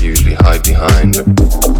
usually hide behind.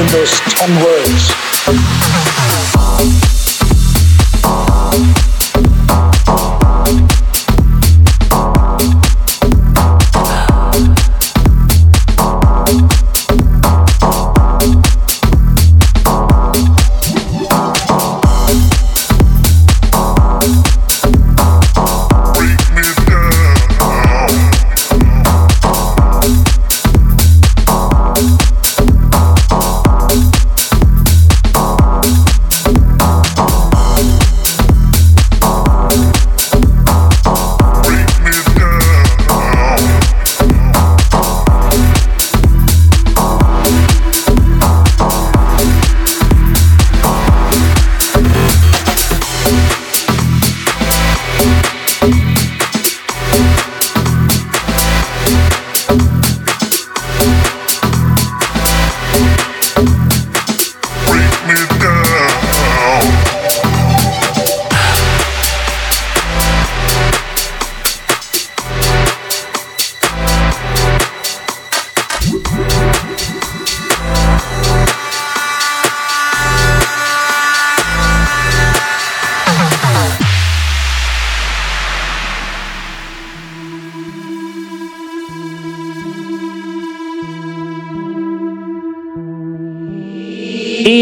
In those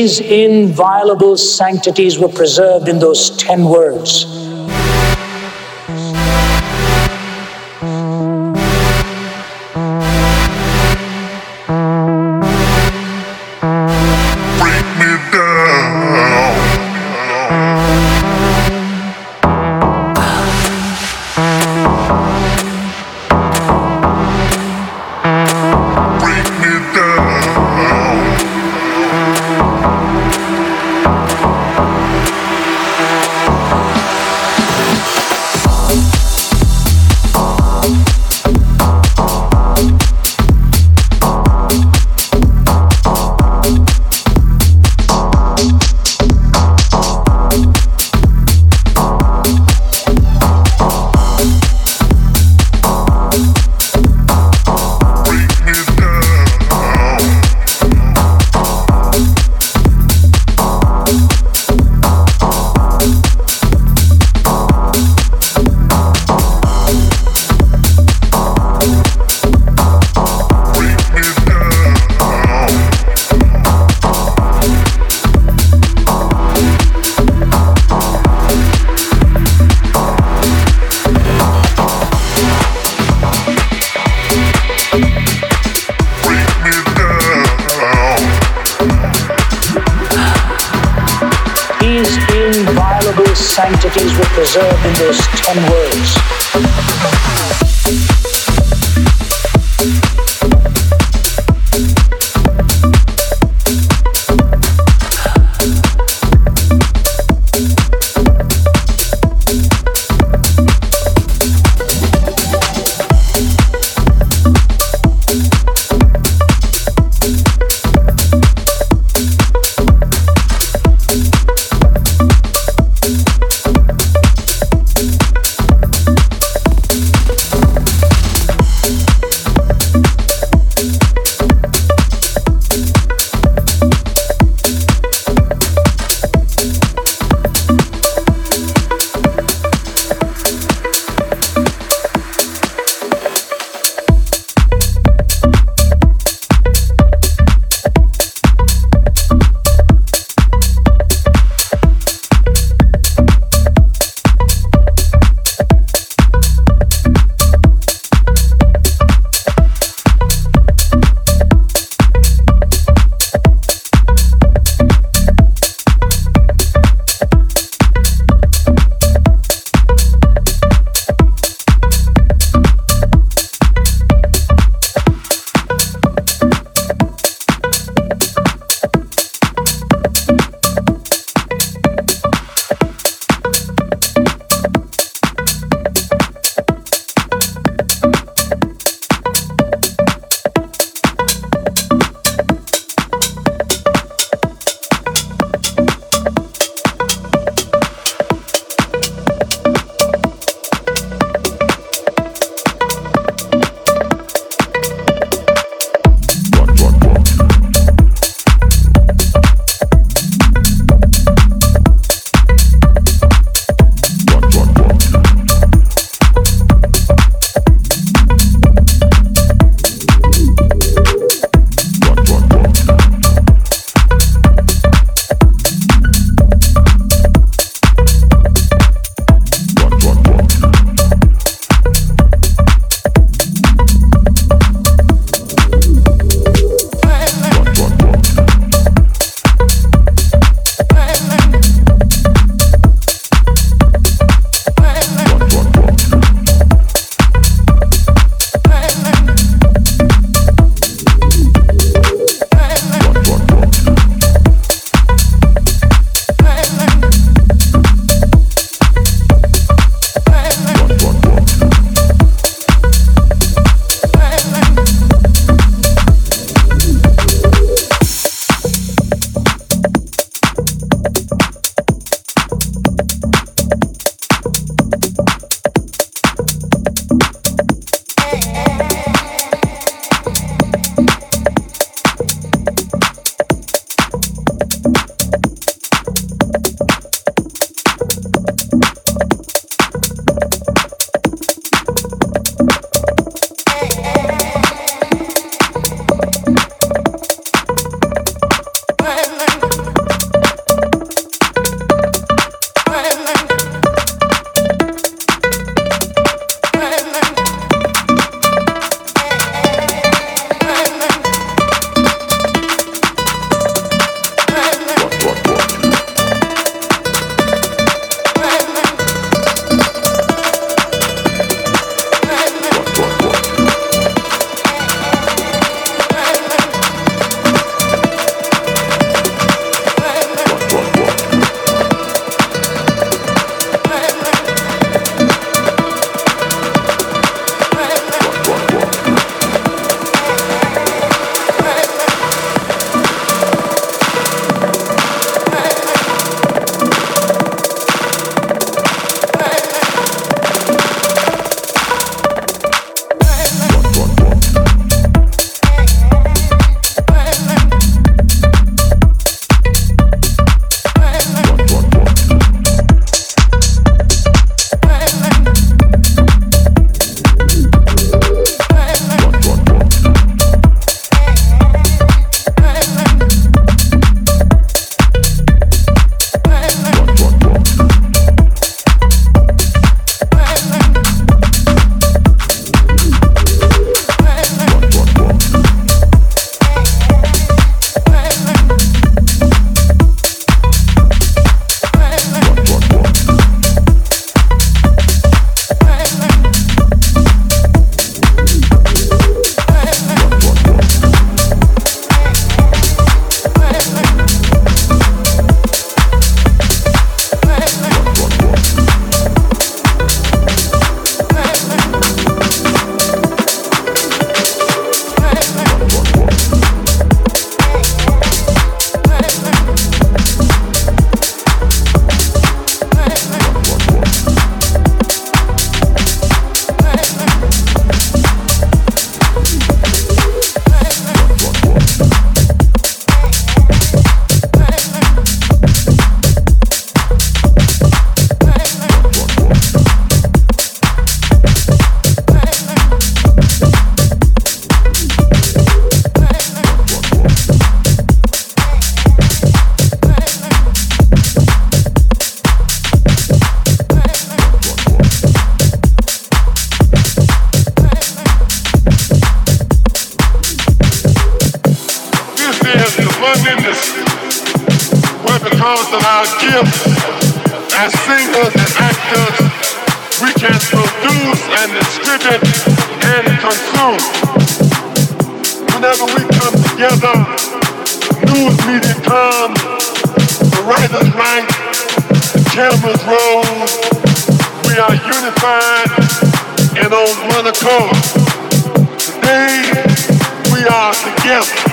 These inviolable sanctities were preserved in those ten words. Because of our gifts as singers and actors, we can produce and distribute and consume. Whenever we come together, news media comes, the writers write, the cameras roll, we are unified and on one accord. Today, we are together.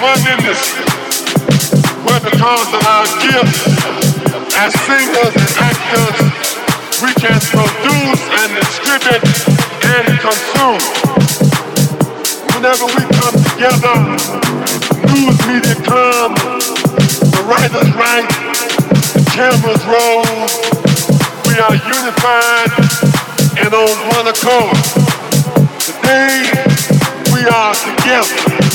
my witness the because of our gifts as singers and actors we can produce and distribute and consume. Whenever we come together, news media come, the writers write, the cameras roll, we are unified and on one accord. Today, we are together.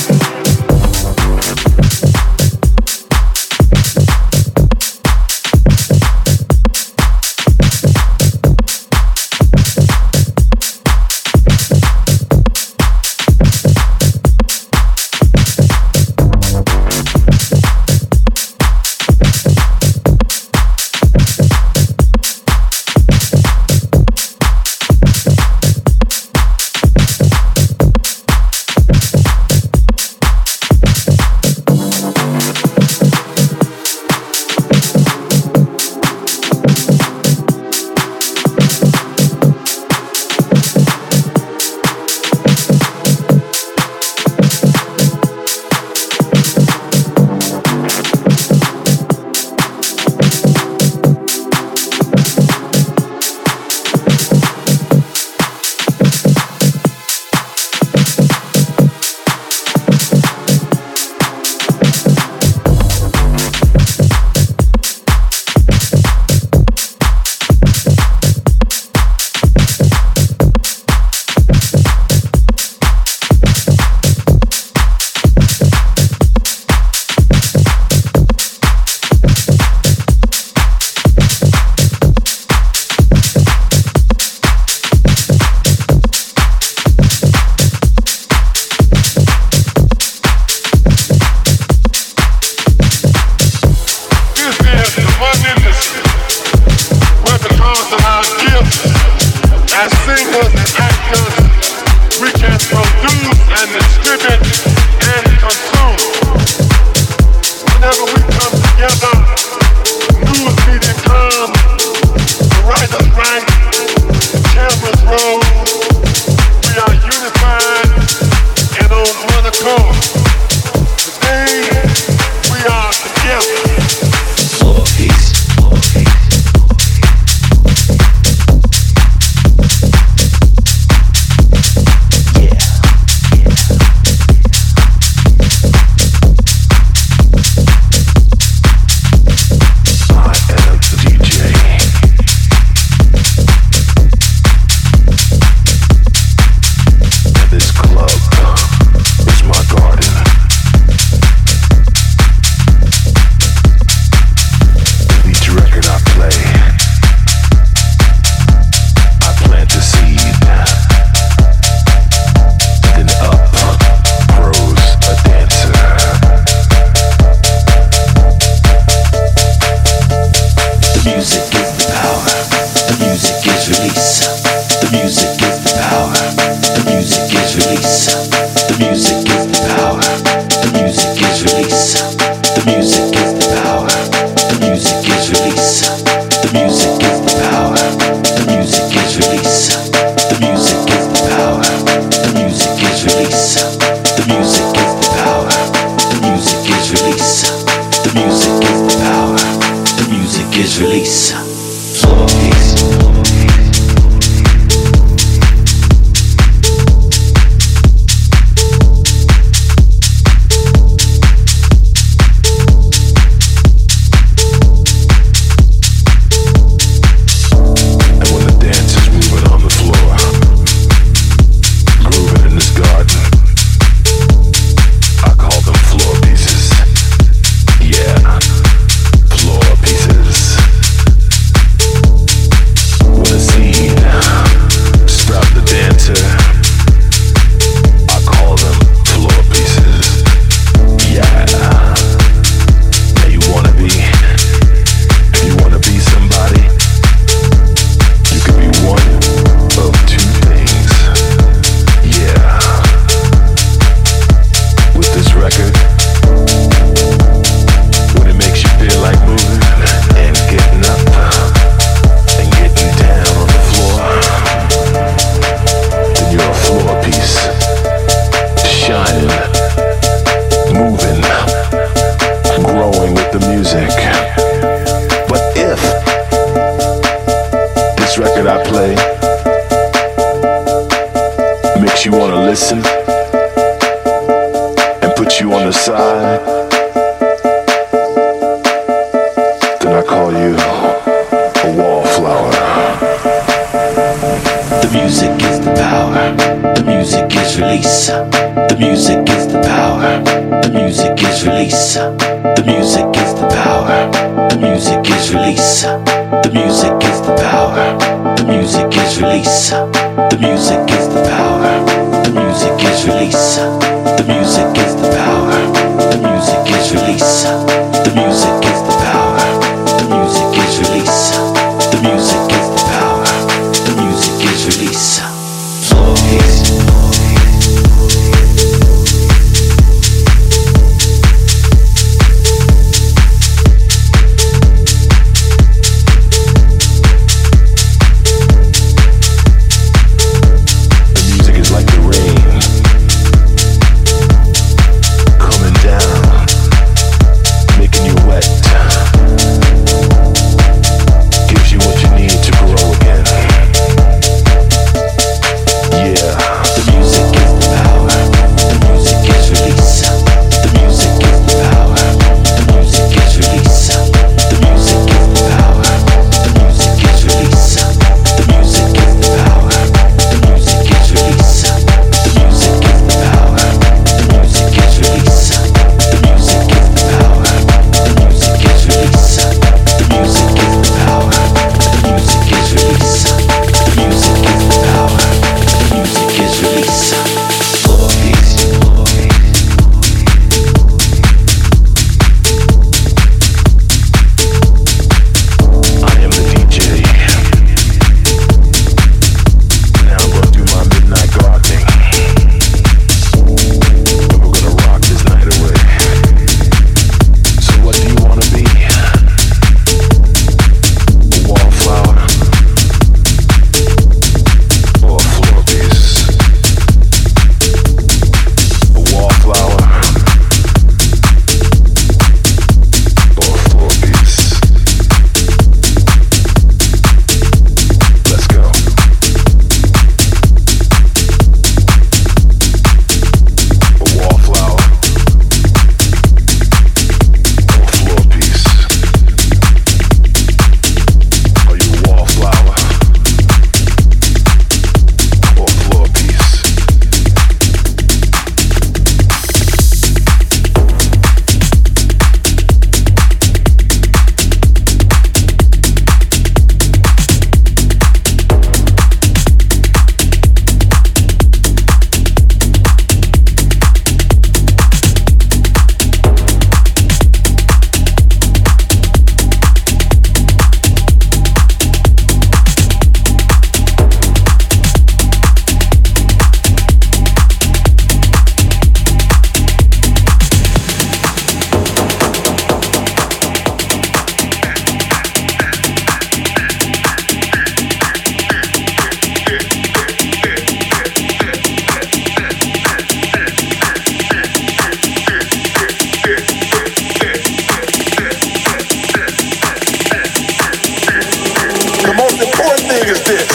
Is this?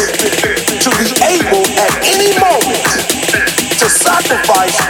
To be able at any moment to sacrifice